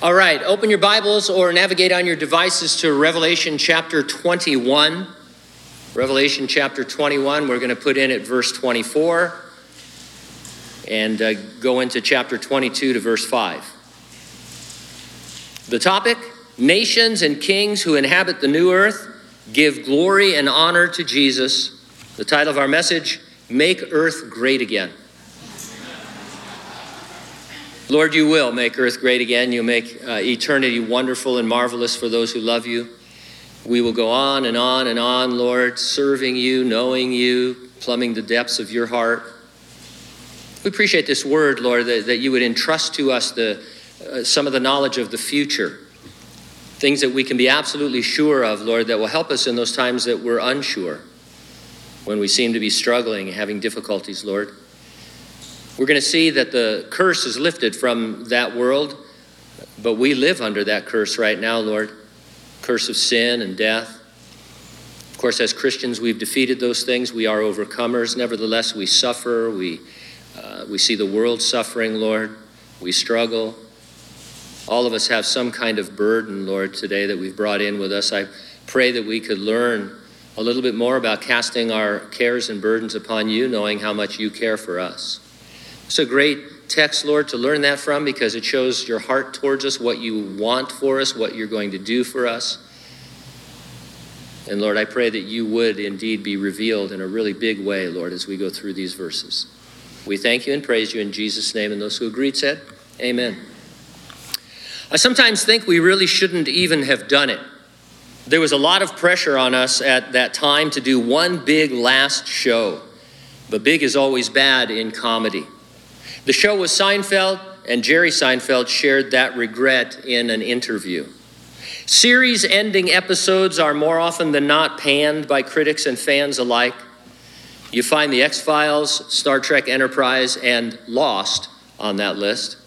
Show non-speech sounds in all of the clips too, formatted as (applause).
All right, open your Bibles or navigate on your devices to Revelation chapter 21. Revelation chapter 21, we're going to put in at verse 24 and uh, go into chapter 22 to verse 5. The topic Nations and kings who inhabit the new earth give glory and honor to Jesus. The title of our message Make Earth Great Again. Lord, you will make earth great again. You'll make uh, eternity wonderful and marvelous for those who love you. We will go on and on and on, Lord, serving you, knowing you, plumbing the depths of your heart. We appreciate this word, Lord, that, that you would entrust to us the, uh, some of the knowledge of the future, things that we can be absolutely sure of, Lord, that will help us in those times that we're unsure, when we seem to be struggling, having difficulties, Lord. We're going to see that the curse is lifted from that world, but we live under that curse right now, Lord. Curse of sin and death. Of course, as Christians, we've defeated those things. We are overcomers. Nevertheless, we suffer. We, uh, we see the world suffering, Lord. We struggle. All of us have some kind of burden, Lord, today that we've brought in with us. I pray that we could learn a little bit more about casting our cares and burdens upon you, knowing how much you care for us. It's a great text, Lord, to learn that from because it shows your heart towards us, what you want for us, what you're going to do for us. And Lord, I pray that you would indeed be revealed in a really big way, Lord, as we go through these verses. We thank you and praise you in Jesus' name. And those who agreed said, Amen. I sometimes think we really shouldn't even have done it. There was a lot of pressure on us at that time to do one big last show. But big is always bad in comedy. The show was Seinfeld, and Jerry Seinfeld shared that regret in an interview. Series ending episodes are more often than not panned by critics and fans alike. You find The X Files, Star Trek Enterprise, and Lost on that list.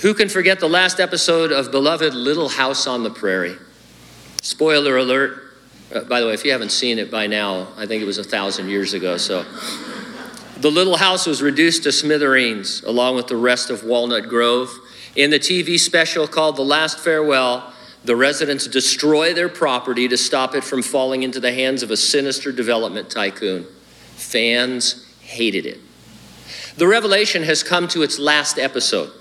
Who can forget the last episode of beloved Little House on the Prairie? Spoiler alert. Uh, by the way, if you haven't seen it by now, I think it was a thousand years ago, so the little house was reduced to smithereens along with the rest of Walnut Grove. In the TV special called The Last Farewell, the residents destroy their property to stop it from falling into the hands of a sinister development tycoon. Fans hated it. The revelation has come to its last episode.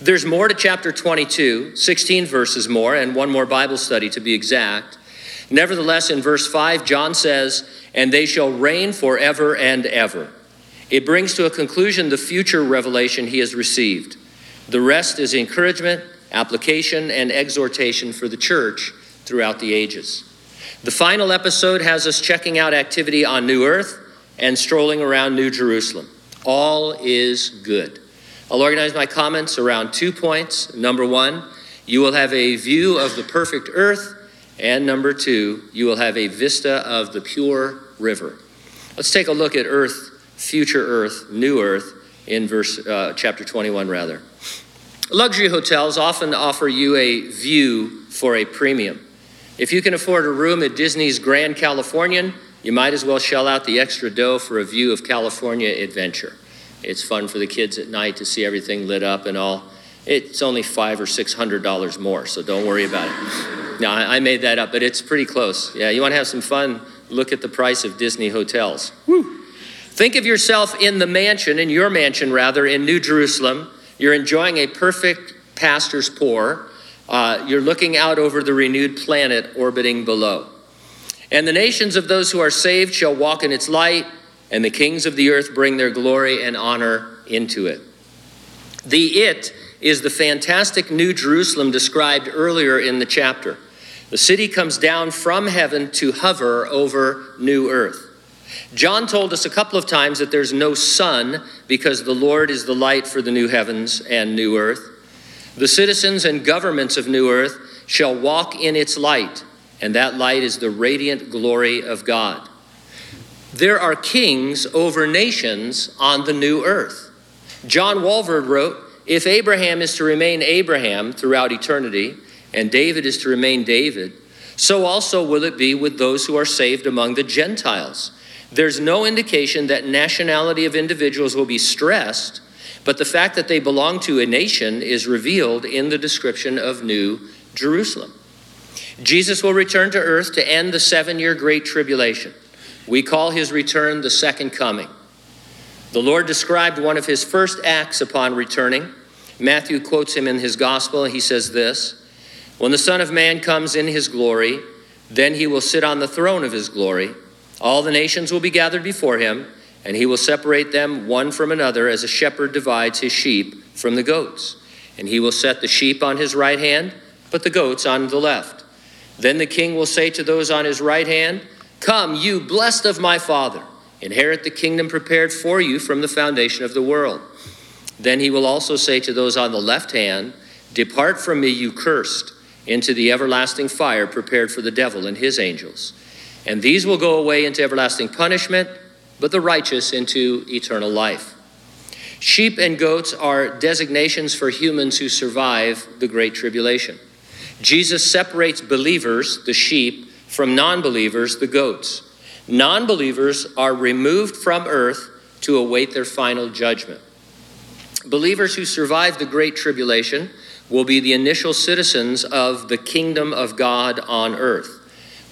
There's more to chapter 22, 16 verses more, and one more Bible study to be exact. Nevertheless, in verse 5, John says, And they shall reign forever and ever. It brings to a conclusion the future revelation he has received. The rest is encouragement, application, and exhortation for the church throughout the ages. The final episode has us checking out activity on New Earth and strolling around New Jerusalem. All is good. I'll organize my comments around two points. Number one, you will have a view of the perfect earth. And number two, you will have a vista of the pure river. Let's take a look at earth future earth, new earth, in verse uh, chapter 21 rather. Luxury hotels often offer you a view for a premium. If you can afford a room at Disney's Grand Californian, you might as well shell out the extra dough for a view of California adventure. It's fun for the kids at night to see everything lit up and all. It's only five or six hundred dollars more, so don't worry about it. Now I made that up, but it's pretty close. Yeah, you want to have some fun? Look at the price of Disney hotels. Woo. Think of yourself in the mansion, in your mansion rather, in New Jerusalem. You're enjoying a perfect pastor's pour. Uh, you're looking out over the renewed planet orbiting below. And the nations of those who are saved shall walk in its light, and the kings of the earth bring their glory and honor into it. The it is the fantastic New Jerusalem described earlier in the chapter. The city comes down from heaven to hover over new earth. John told us a couple of times that there's no sun because the Lord is the light for the new heavens and new earth. The citizens and governments of new earth shall walk in its light, and that light is the radiant glory of God. There are kings over nations on the new earth. John Walvoord wrote If Abraham is to remain Abraham throughout eternity, and David is to remain David, so also will it be with those who are saved among the Gentiles. There's no indication that nationality of individuals will be stressed, But the fact that they belong to a nation is revealed in the description of New Jerusalem. Jesus will return to earth to end the seven year Great Tribulation. We call his return the second coming. The Lord described one of his first acts upon returning. Matthew quotes him in his gospel. He says this When the Son of Man comes in his glory, then he will sit on the throne of his glory. All the nations will be gathered before him, and he will separate them one from another as a shepherd divides his sheep from the goats. And he will set the sheep on his right hand, but the goats on the left. Then the king will say to those on his right hand, Come, you blessed of my Father, inherit the kingdom prepared for you from the foundation of the world. Then he will also say to those on the left hand, Depart from me, you cursed, into the everlasting fire prepared for the devil and his angels. And these will go away into everlasting punishment, but the righteous into eternal life. Sheep and goats are designations for humans who survive the Great Tribulation. Jesus separates believers, the sheep, from non believers, the goats. Non believers are removed from earth to await their final judgment. Believers who survive the Great Tribulation will be the initial citizens of the kingdom of God on earth.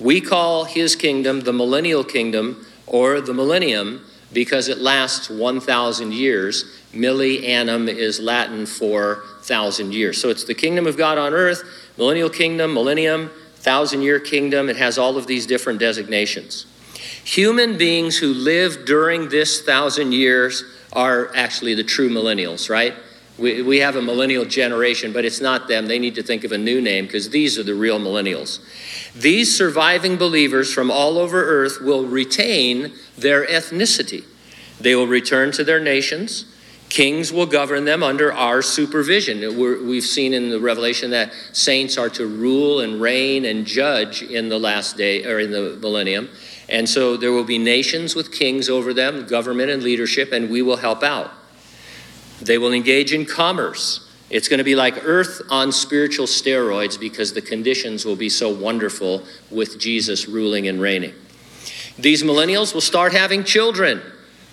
We call his kingdom the millennial kingdom or the millennium because it lasts 1,000 years. Millennium is Latin for thousand years. So it's the kingdom of God on earth, millennial kingdom, millennium, thousand year kingdom. It has all of these different designations. Human beings who live during this thousand years are actually the true millennials, right? We, we have a millennial generation, but it's not them. They need to think of a new name because these are the real millennials. These surviving believers from all over earth will retain their ethnicity. They will return to their nations. Kings will govern them under our supervision. we have seen in the Revelation that saints are to rule and reign and judge in the last day or in the millennium. And so there will be nations with kings over them, government and leadership, and we will help out. They will engage in commerce. It's going to be like earth on spiritual steroids because the conditions will be so wonderful with Jesus ruling and reigning. These millennials will start having children.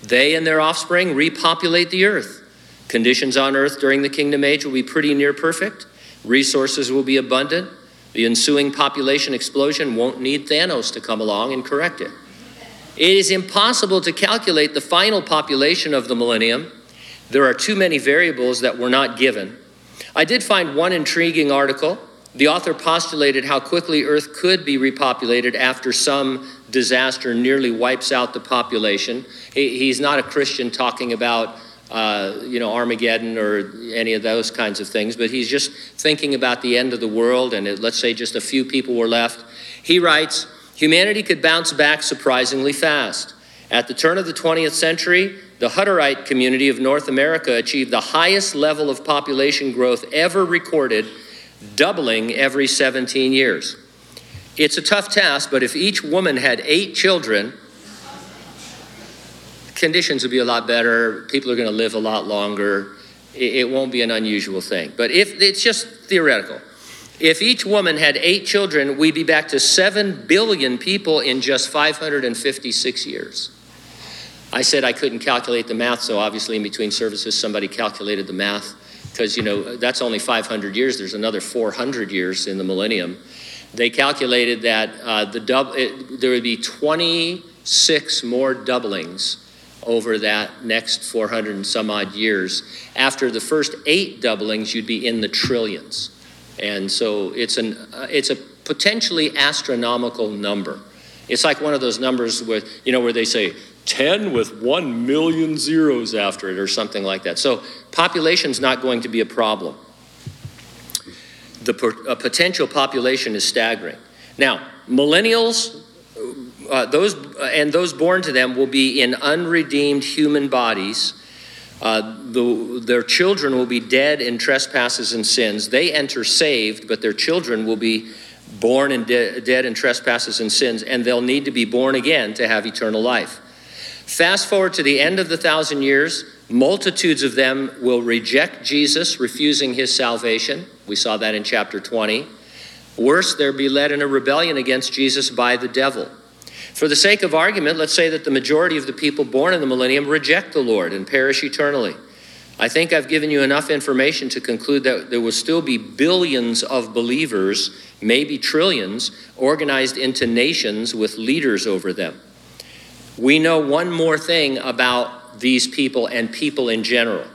They and their offspring repopulate the earth. Conditions on earth during the kingdom age will be pretty near perfect. Resources will be abundant. The ensuing population explosion won't need Thanos to come along and correct it. It is impossible to calculate the final population of the millennium. There are too many variables that were not given. I did find one intriguing article. The author postulated how quickly Earth could be repopulated after some disaster nearly wipes out the population. he's not a Christian talking about uh, you know, Armageddon or any of those kinds of things, but he's just thinking about the end of the world, and it, let's say just a few people were left. He writes Humanity could bounce back surprisingly fast. At the turn of the 20th century, the Hutterite community of North America achieved the highest level of population growth ever recorded, doubling every 17 years. It's a tough task, but if each woman had eight children, conditions would be a lot better. People are going to live a lot longer. It, won't be an unusual thing. But if it's just theoretical, if each woman had eight children, we'd be back to 7 billion people in just 556 years. I said I couldn't calculate the math, so obviously in between services, somebody calculated the math because, you know, that's only 500 years. There's another 400 years in the millennium. They calculated that uh, the it, there would be 26 more doublings over that next 400 and some odd years. After the first eight doublings, you'd be in the trillions. And so it's, an, uh, it's a potentially astronomical number. It's like one of those numbers with, you know, where they say 10 with 1 million zeros after it or something like that. So population's not going to be a problem. The potential population is staggering. Now, millennials, uh, those uh, and those born to them will be in unredeemed human bodies. Uh, the, their children will be dead in trespasses and sins. They enter saved, but their children will be born in de- dead in trespasses and sins, and they'll need to be born again to have eternal life. Fast forward to the end of the thousand years, multitudes of them will reject Jesus, refusing his salvation. We saw that in chapter 20. Worse, they'll be led in a rebellion against Jesus by the devil. For the sake of argument, let's say that the majority of the people born in the millennium reject the Lord and perish eternally. I think I've given you enough information to conclude that there will still be billions of believers, maybe trillions, organized into nations with leaders over them. We know one more thing about these people and people in general.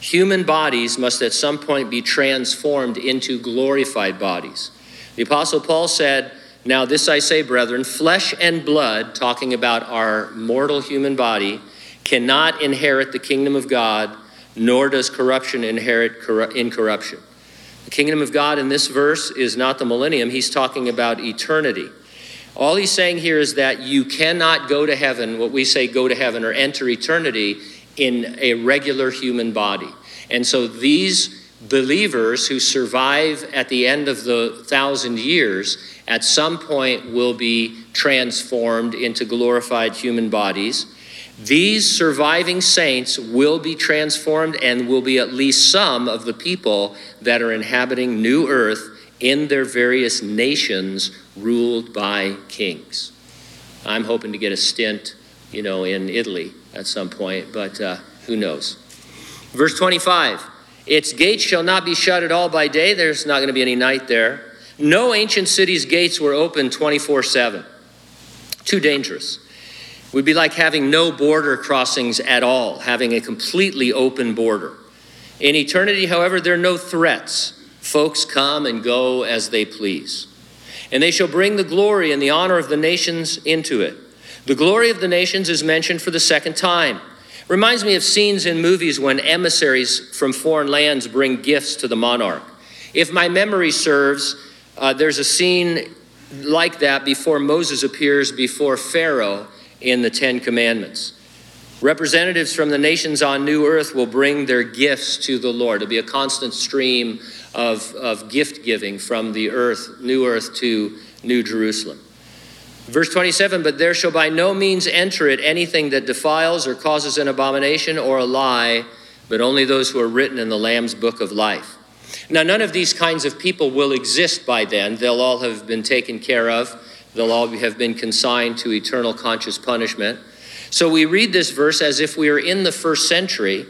Human bodies must at some point be transformed into glorified bodies. The Apostle Paul said, Now this I say, brethren, flesh and blood, talking about our mortal human body, cannot inherit the kingdom of God nor does corruption inherit incorruption. The kingdom of God in this verse is not the millennium, he's talking about eternity. All he's saying here is that you cannot go to heaven, what we say go to heaven or enter eternity, in a regular human body. And so these believers who survive at the end of the thousand years at some point will be transformed into glorified human bodies these surviving saints will be transformed and will be at least some of the people that are inhabiting new earth in their various nations ruled by kings. I'm hoping to get a stint, you know, in Italy at some point, but uh, who knows. Verse 25 Its gates shall not be shut at all by day, there's not going to be any night there. No ancient city's gates were open 24 7. Too dangerous would be like having no border crossings at all, having a completely open border. In eternity, however, there are no threats. Folks come and go as they please. And they shall bring the glory and the honor of the nations into it. The glory of the nations is mentioned for the second time. Reminds me of scenes in movies when emissaries from foreign lands bring gifts to the monarch. If my memory serves, uh, there's a scene like that before Moses appears before Pharaoh in the Ten Commandments. Representatives from the nations on New Earth will bring their gifts to the Lord. There'll be a constant stream of, of gift giving from the earth, New Earth to New Jerusalem. Verse 27 But there shall by no means enter it anything that defiles or causes an abomination or a lie, but only those who are written in the Lamb's book of life. Now, none of these kinds of people will exist by then. They'll all have been taken care of They'll all have been consigned to eternal conscious punishment. So we read this verse as if we are in the first century,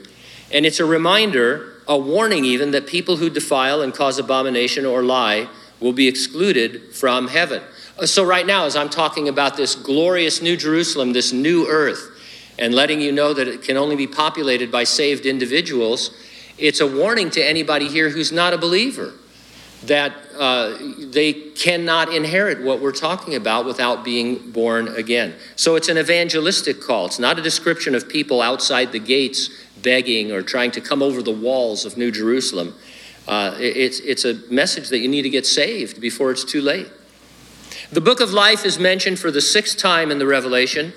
and it's a reminder, a warning even, that people who defile and cause abomination or lie will be excluded from heaven. So, right now, as I'm talking about this glorious New Jerusalem, this new earth, and letting you know that it can only be populated by saved individuals, it's a warning to anybody here who's not a believer that uh, they cannot inherit what we're talking about without being born again. So it's an evangelistic call. It's not a description of people outside the gates begging or trying to come over the walls of New Jerusalem. Uh, it's, it's a message that you need to get saved before it's too late. The book of life is mentioned for the sixth time in the Revelation.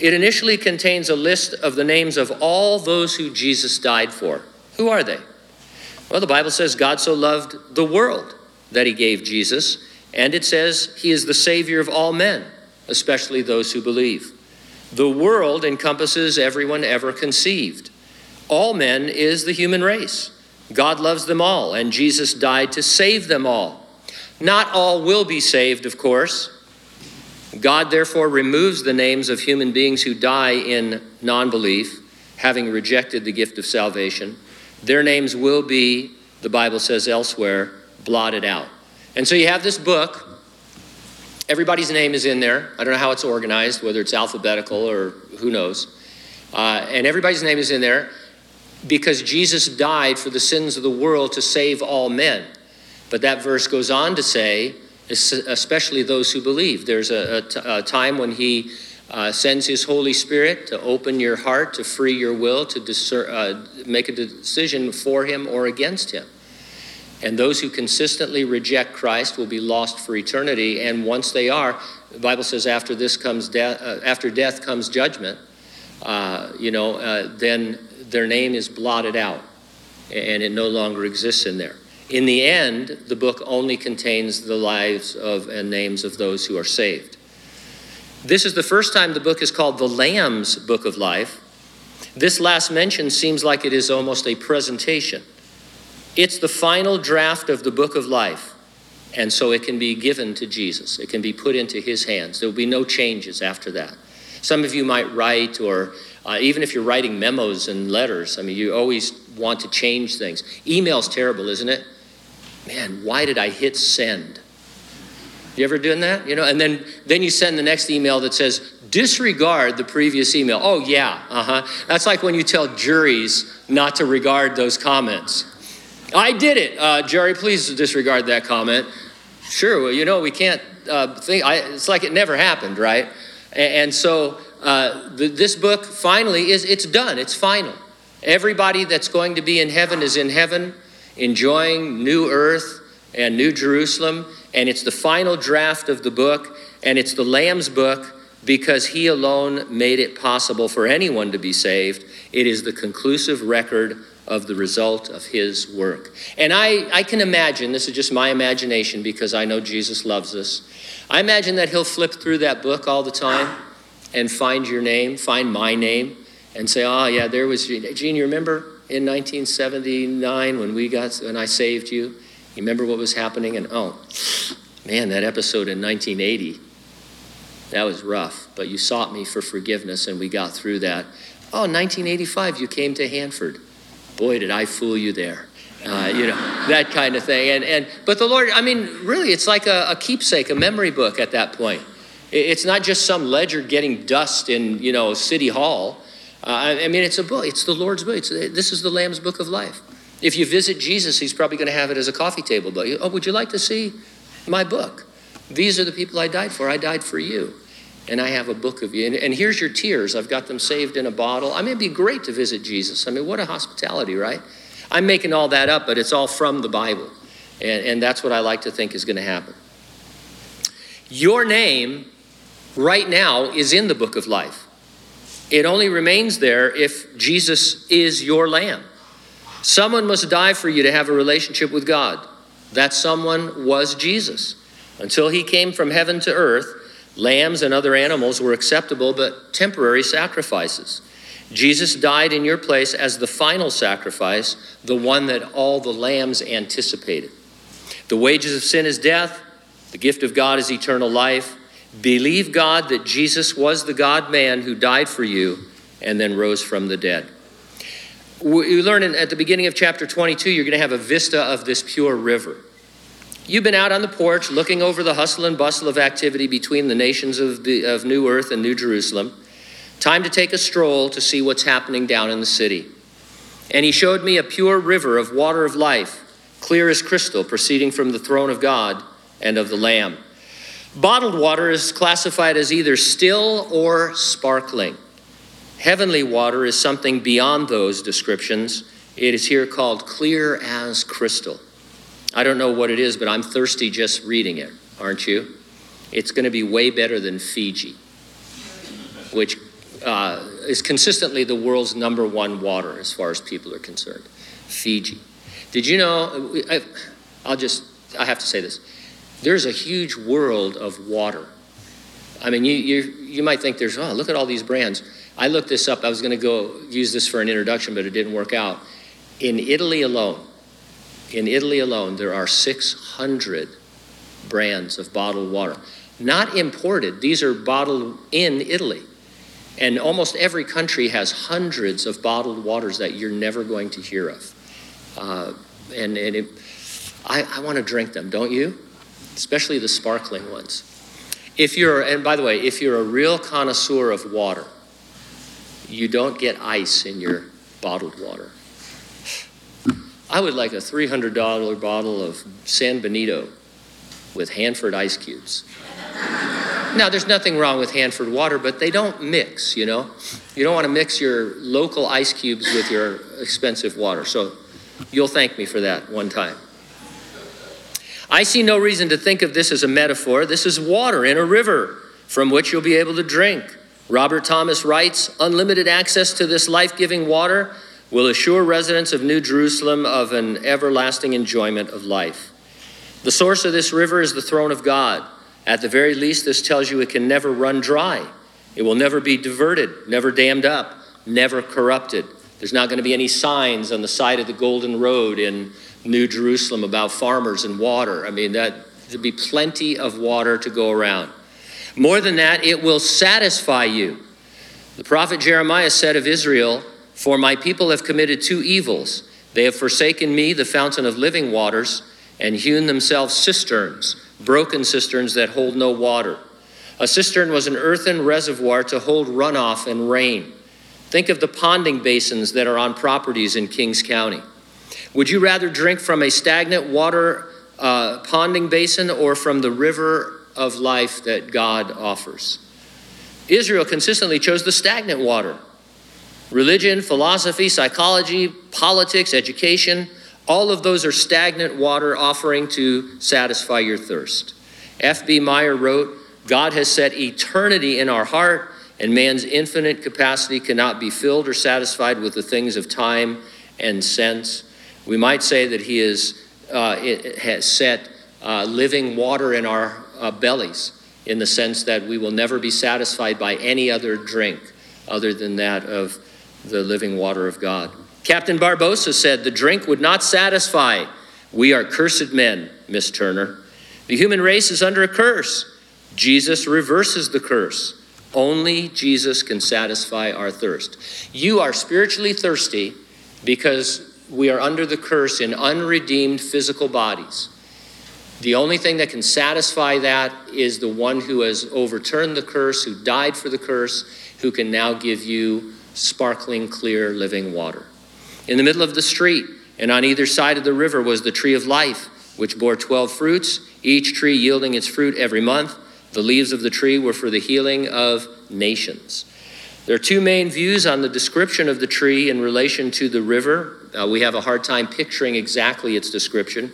It initially contains a list of the names of all those who Jesus died for. Who are they? Well, the Bible says God so loved the world that he gave Jesus, and it says he is the Savior of all men, especially those who believe. The world encompasses everyone ever conceived. All men is the human race. God loves them all, and Jesus died to save them all. Not all will be saved, of course. God therefore removes the names of human beings who die in non belief, having rejected the gift of salvation. Their names will be, the Bible says elsewhere, blotted out. And so you have this book. Everybody's name is in there. I don't know how it's organized, whether it's alphabetical or who knows. Uh, and everybody's name is in there because Jesus died for the sins of the world to save all men. But that verse goes on to say, especially those who believe. There's a, a, t- a time when he uh, sends His Holy Spirit to open your heart, to free your will, to uh, make a decision for Him or against Him. And those who consistently reject Christ will be lost for eternity. And once they are, the Bible says after this comes death, uh, after death comes judgment. Uh, you know, uh, then their name is blotted out, and it no longer exists in there. In the end, the book only contains the lives of and names of those who are saved. This is the first time the book is called the Lamb's Book of Life. This last mention seems like it is almost a presentation. It's the final draft of the book of life, and so it can be given to Jesus. It can be put into his hands. There will be no changes after that. Some of you might write or Uh, even if you're writing memos and letters, I mean, you always want to change things. Email's terrible, isn't it? Man, why did I hit send? You ever doing that? You know, and then then you send the next email that says disregard the previous email. Oh yeah, uh-huh. That's like when you tell juries not to regard those comments. I did it. Uh, Jerry, please disregard that comment. Sure, well, you know, we can't uh, think, I, it's like it never happened, right? And, and so uh, the, this book finally is, it's done, it's final. Everybody that's going to be in heaven is in heaven, enjoying new earth and new Jerusalem. And it's the final draft of the book, and it's the Lamb's book because he alone made it possible for anyone to be saved. It is the conclusive record of the result of his work. And I, I can imagine, this is just my imagination because I know Jesus loves us. I imagine that he'll flip through that book all the time and find your name, find my name, and say, oh, yeah, there was Gene. Gene, you remember in 1979 when we got, when I saved you? You remember what was happening? And oh, man, that episode in 1980, that was rough, but you sought me for forgiveness and we got through that. Oh, 1985, you came to Hanford. Boy, did I fool you there. Uh, you know, that kind of thing. And, and, but the Lord, I mean, really, it's like a, a keepsake, a memory book at that point. It's not just some ledger getting dust in, you know, City Hall. Uh, I mean, it's a book. It's the Lord's book. It's, this is the Lamb's Book of Life. If you visit Jesus, he's probably going to have it as a coffee table book. Oh, would you like to see my book? These are the people I died for. I died for you. And I have a book of you. And, and here's your tears. I've got them saved in a bottle. I mean, it'd be great to visit Jesus. I mean, what a hospitality, right? I'm making all that up, but it's all from the Bible. And, and that's what I like to think is going to happen. Your name right now is in the book of life. It only remains there if Jesus is your lamb. Someone must die for you to have a relationship with God. That someone was Jesus. Until he came from heaven to earth, lambs and other animals were acceptable but temporary sacrifices. Jesus died in your place as the final sacrifice, the one that all the lambs anticipated. The wages of sin is death, the gift of God is eternal life. Believe God that Jesus was the God man who died for you and then rose from the dead. You learn at the beginning of chapter 22, you're going to have a vista of this pure river. You've been out on the porch looking over the hustle and bustle of activity between the nations of, the, of New Earth and New Jerusalem. Time to take a stroll to see what's happening down in the city. And he showed me a pure river of water of life, clear as crystal, proceeding from the throne of God and of the Lamb. Bottled water is classified as either still or sparkling. Heavenly water is something beyond those descriptions. It is here called clear as crystal. I don't know what it is, but I'm thirsty just reading it, aren't you? It's going to be way better than Fiji, which uh, is consistently the world's number one water as far as people are concerned. Fiji. Did you know? I, I'll just, I have to say this. There's a huge world of water. I mean, you, you, you might think there's, oh, look at all these brands. I looked this up. I was going to go use this for an introduction, but it didn't work out. In Italy alone, in Italy alone, there are 600 brands of bottled water. Not imported, these are bottled in Italy. And almost every country has hundreds of bottled waters that you're never going to hear of. Uh, and and it, I, I want to drink them, don't you? Especially the sparkling ones. If you're, and by the way, if you're a real connoisseur of water, you don't get ice in your bottled water. I would like a $300 bottle of San Benito with Hanford ice cubes. now, there's nothing wrong with Hanford water, but they don't mix, you know? You don't want to mix your local ice cubes with your expensive water. So you'll thank me for that one time. I see no reason to think of this as a metaphor. This is water in a river from which you'll be able to drink. Robert Thomas writes Unlimited access to this life giving water will assure residents of New Jerusalem of an everlasting enjoyment of life. The source of this river is the throne of God. At the very least, this tells you it can never run dry. It will never be diverted, never dammed up, never corrupted. There's not going to be any signs on the side of the Golden Road in New Jerusalem about farmers and water. I mean, that there'll be plenty of water to go around. More than that, it will satisfy you. The prophet Jeremiah said of Israel, For my people have committed two evils. They have forsaken me, the fountain of living waters, and hewn themselves cisterns, broken cisterns that hold no water. A cistern was an earthen reservoir to hold runoff and rain. Think of the ponding basins that are on properties in Kings County. Would you rather drink from a stagnant water uh, ponding basin or from the river of life that God offers? Israel consistently chose the stagnant water. Religion, philosophy, psychology, politics, education, all of those are stagnant water offering to satisfy your thirst. F.B. Meyer wrote, God has set eternity in our heart, and man's infinite capacity cannot be filled or satisfied with the things of time and sense. We might say that He is, uh, has set uh, living water in our uh, bellies in the sense that we will never be satisfied by any other drink other than that of the living water of God. Captain Barbossa said, The drink would not satisfy. We are cursed men, Miss Turner. The human race is under a curse. Jesus reverses the curse. Only Jesus can satisfy our thirst. You are spiritually thirsty because we are under the curse in unredeemed physical bodies. The only thing that can satisfy that is the one who has overturned the curse, who died for the curse, who can now give you sparkling, clear, living water. In the middle of the street and on either side of the river was the tree of life, which bore 12 fruits, each tree yielding its fruit every month. The leaves of the tree were for the healing of nations. There are two main views on the description of the tree in relation to the river. Uh, we have a hard time picturing exactly its description.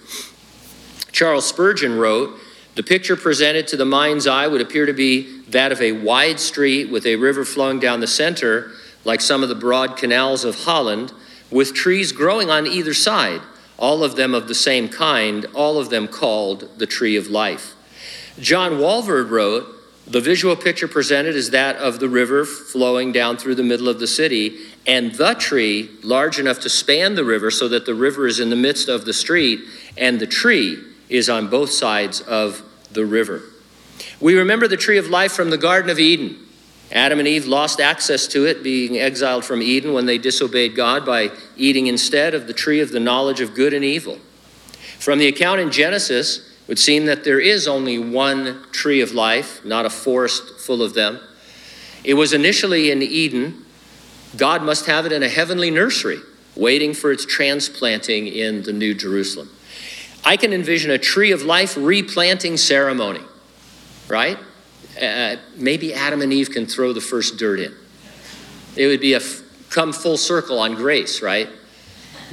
Charles Spurgeon wrote, the picture presented to the mind's eye would appear to be that of a wide street with a river flowing down the center, like some of the broad canals of Holland, with trees growing on either side, all of them of the same kind, all of them called the tree of life. John Walvoord wrote, the visual picture presented is that of the river flowing down through the middle of the city, and the tree large enough to span the river so that the river is in the midst of the street, and the tree is on both sides of the river. We remember the tree of life from the Garden of Eden. Adam and Eve lost access to it, being exiled from Eden when they disobeyed God by eating instead of the tree of the knowledge of good and evil. From the account in Genesis, it would seem that there is only one tree of life, not a forest full of them. It was initially in Eden. God must have it in a heavenly nursery, waiting for its transplanting in the New Jerusalem. I can envision a tree of life replanting ceremony, right? Uh, maybe Adam and Eve can throw the first dirt in. It would be a f- come full circle on grace, right?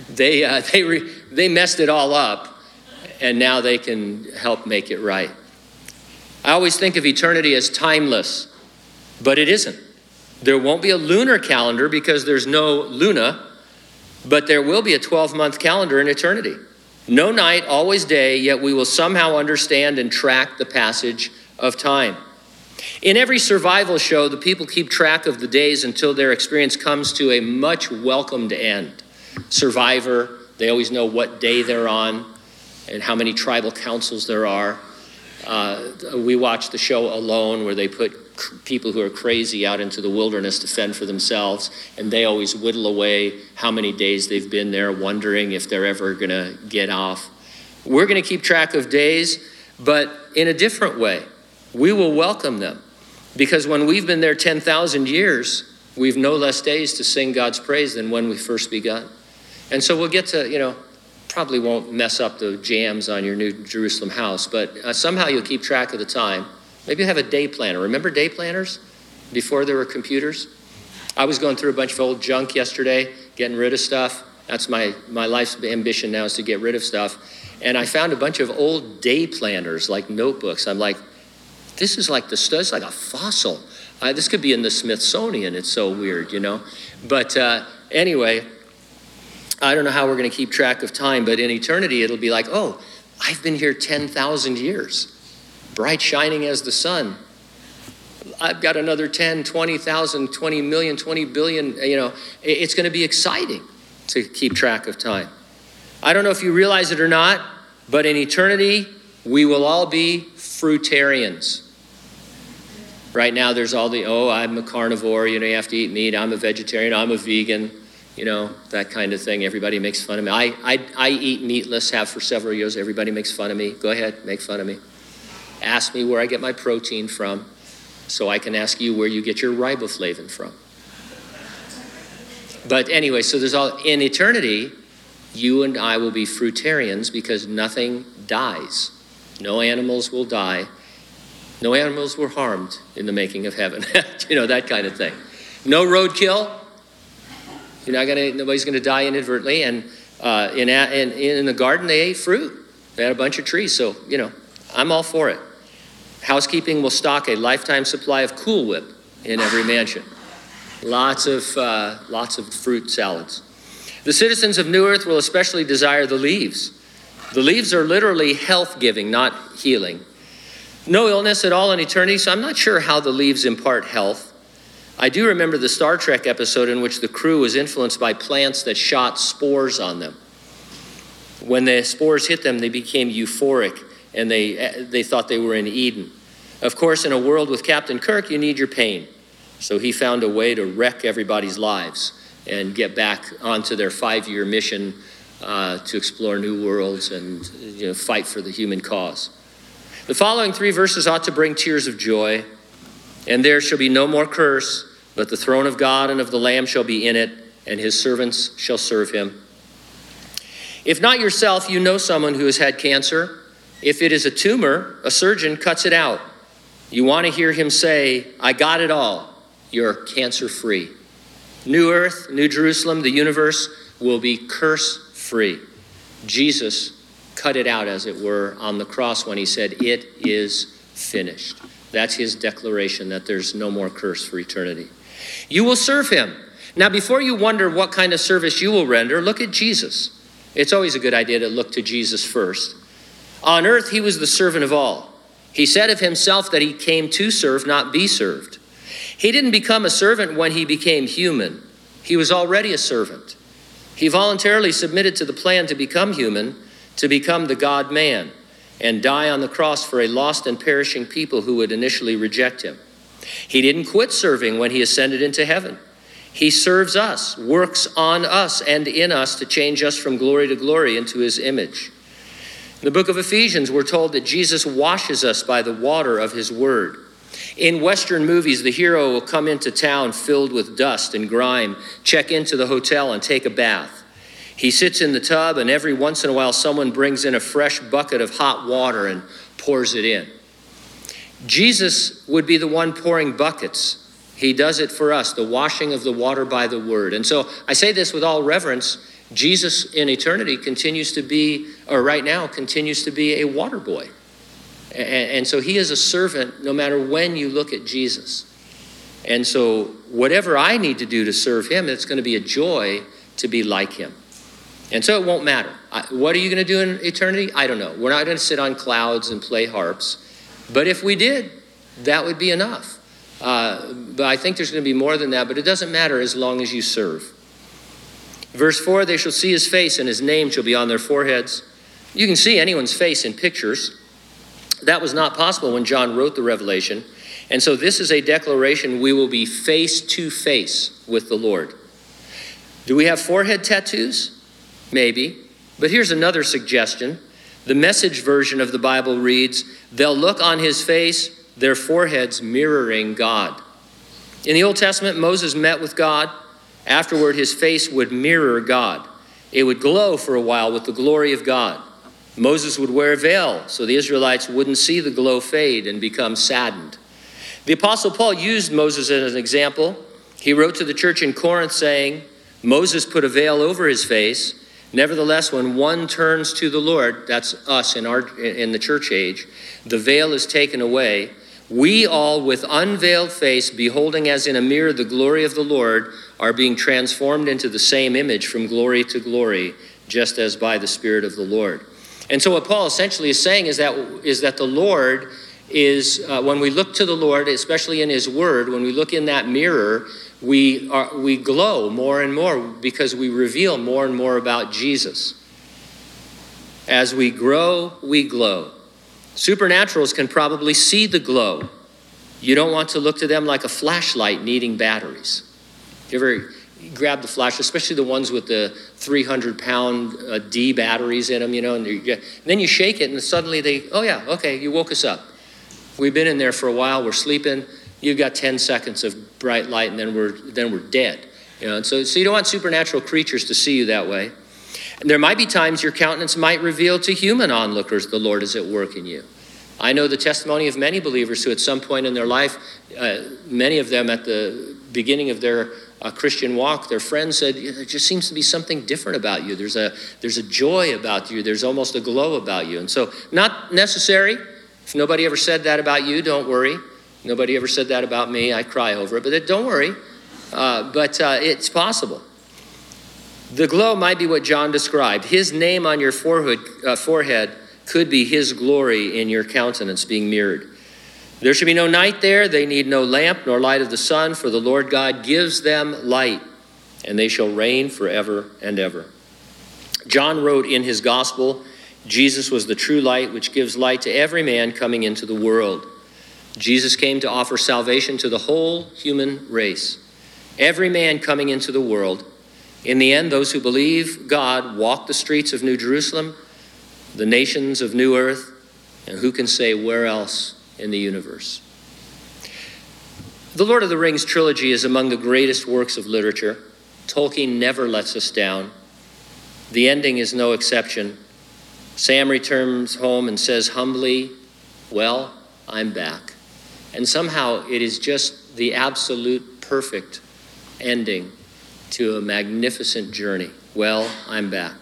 They, uh, (laughs) they, re- they messed it all up, and now they can help make it right. I always think of eternity as timeless, but it isn't. There won't be a lunar calendar because there's no luna, but there will be a 12 month calendar in eternity. No night, always day, yet we will somehow understand and track the passage of time. In every survival show, the people keep track of the days until their experience comes to a much welcomed end. Survivor, they always know what day they're on and how many tribal councils there are. Uh, we watch the show Alone, where they put people who are crazy out into the wilderness to fend for themselves, and they always whittle away how many days they've been there, wondering if they're ever going to get off. We're going to keep track of days, but in a different way. We will welcome them because when we've been there 10,000 years, we've no less days to sing God's praise than when we first begun. And so we'll get to, you know, probably won't mess up the jambs on your New Jerusalem house, but uh, somehow you'll keep track of the time. Maybe you have a day planner. Remember day planners before there were computers? I was going through a bunch of old junk yesterday, getting rid of stuff. That's my, my life's ambition now is to get rid of stuff. And I found a bunch of old day planners, like notebooks. I'm like, this is like the it's like a fossil. Uh, this could be in the Smithsonian. It's so weird, you know. But uh, anyway, I don't know how we're going to keep track of time, but in eternity, it'll be like, oh, I've been here 10,000 years bright shining as the sun. I've got another 10, 20,000, 20 million, 20 billion. You know, it's going to be exciting to keep track of time. I don't know if you realize it or not, but in eternity, we will all be fruitarians. Right now, there's all the, oh, I'm a carnivore, you know, you have to eat meat, I'm a vegetarian, I'm a vegan, you know, that kind of thing. Everybody makes fun of me. I, I, I eat meatless, have for several years. Everybody makes fun of me. Go ahead, make fun of me. Ask me where I get my protein from so I can ask you where you get your riboflavin from. But anyway, so there's all, in eternity, you and I will be fruitarians because nothing dies. No animals will die. No animals were harmed in the making of heaven. (laughs) you know, that kind of thing. No roadkill. You're not gonna, nobody's gonna die inadvertently. And uh, in, in, in the garden, they ate fruit. They had a bunch of trees. So, you know, I'm all for it. Housekeeping will stock a lifetime supply of Cool Whip in every mansion. Lots of, uh, lots of fruit salads. The citizens of New Earth will especially desire the leaves. The leaves are literally health giving, not healing. No illness at all in eternity, so I'm not sure how the leaves impart health. I do remember the Star Trek episode in which the crew was influenced by plants that shot spores on them. When the spores hit them, they became euphoric and they, they thought they were in Eden. Of course, in a world with Captain Kirk, you need your pain. So he found a way to wreck everybody's lives and get back onto their five year mission uh, to explore new worlds and you know, fight for the human cause. The following three verses ought to bring tears of joy. And there shall be no more curse, but the throne of God and of the Lamb shall be in it, and his servants shall serve him. If not yourself, you know someone who has had cancer. If it is a tumor, a surgeon cuts it out. You want to hear him say, I got it all. You're cancer free. New earth, new Jerusalem, the universe will be curse free. Jesus cut it out, as it were, on the cross when he said, It is finished. That's his declaration that there's no more curse for eternity. You will serve him. Now, before you wonder what kind of service you will render, look at Jesus. It's always a good idea to look to Jesus first. On earth, he was the servant of all. He said of himself that he came to serve, not be served. He didn't become a servant when he became human, he was already a servant. He voluntarily submitted to the plan to become human, to become the God man, and die on the cross for a lost and perishing people who would initially reject him. He didn't quit serving when he ascended into heaven. He serves us, works on us and in us to change us from glory to glory into his image. In the book of Ephesians, we're told that Jesus washes us by the water of his word. In Western movies, the hero will come into town filled with dust and grime, check into the hotel, and take a bath. He sits in the tub, and every once in a while, someone brings in a fresh bucket of hot water and pours it in. Jesus would be the one pouring buckets. He does it for us, the washing of the water by the word. And so I say this with all reverence Jesus in eternity continues to be, or right now, continues to be a water boy. And, so he is a servant no matter when you look at Jesus. And so, whatever I need to do to serve him, it's going to be a joy to be like him. And so, it won't matter. what are you going to do in eternity? I don't know. We're not going to sit on clouds and play harps. But if we did, that would be enough. Uh, but I think there's going to be more than that, but it doesn't matter as long as you serve. Verse 4 They shall see his face, and his name shall be on their foreheads. You can see anyone's face in pictures. That was not possible when John wrote the Revelation. And so this is a declaration we will be face to face with the Lord. Do we have forehead tattoos? Maybe. But here's another suggestion. The message version of the Bible reads, They'll look on his face, their foreheads mirroring God. In the Old Testament, Moses met with God. Afterward, his face would mirror God. It would glow for a while with the glory of God. Moses would wear a veil so the Israelites wouldn't see the glow fade and become saddened. The Apostle Paul used Moses as an example. He wrote to the church in Corinth saying, Moses put a veil over his face. Nevertheless, when one turns to the Lord, that's us in, our, in the church age, the veil is taken away. We all, with unveiled face, beholding as in a mirror the glory of the Lord, are being transformed into the same image from glory to glory, just as by the Spirit of the Lord. And so, what Paul essentially is saying is that, is that the Lord is, uh, when we look to the Lord, especially in His Word, when we look in that mirror, we, are, we glow more and more because we reveal more and more about Jesus. As we grow, we glow. Supernaturals can probably see the glow. You don't want to look to them like a flashlight needing batteries. You ever grab the flash, especially the ones with the 300 pound uh, D batteries in them, you know, and, and then you shake it and suddenly they, oh yeah, okay, you woke us up. We've been in there for a while, we're sleeping, you've got 10 seconds of bright light and then we're, then we're dead. You know, and so, so you don't want supernatural creatures to see you that way. And there might be times your countenance might reveal to human onlookers the Lord is at work in you. I know the testimony of many believers who, at some point in their life, uh, many of them at the beginning of their uh, Christian walk, their friends said, There just seems to be something different about you. There's a, there's a joy about you, there's almost a glow about you. And so, not necessary. If nobody ever said that about you, don't worry. Nobody ever said that about me. I cry over it, but don't worry. Uh, but uh, it's possible. The glow might be what John described. His name on your forehead, uh, forehead could be his glory in your countenance being mirrored. There should be no night there. They need no lamp nor light of the sun, for the Lord God gives them light, and they shall reign forever and ever. John wrote in his gospel Jesus was the true light which gives light to every man coming into the world. Jesus came to offer salvation to the whole human race, every man coming into the world. In the end, those who believe God walk the streets of New Jerusalem, the nations of New Earth, and who can say where else in the universe? The Lord of the Rings trilogy is among the greatest works of literature. Tolkien never lets us down. The ending is no exception. Sam returns home and says humbly, Well, I'm back. And somehow it is just the absolute perfect ending to a magnificent journey. Well, I'm back.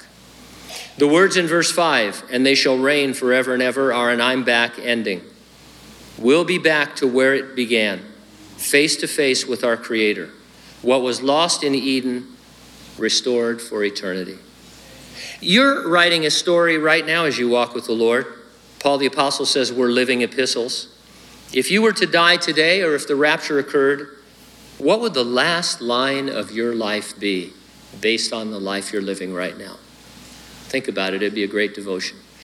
The words in verse 5, and they shall reign forever and ever, are an I'm back ending. We'll be back to where it began, face to face with our Creator. What was lost in Eden, restored for eternity. You're writing a story right now as you walk with the Lord. Paul the Apostle says we're living epistles. If you were to die today or if the rapture occurred, what would the last line of your life be based on the life you're living right now? Think about it, it'd be a great devotion.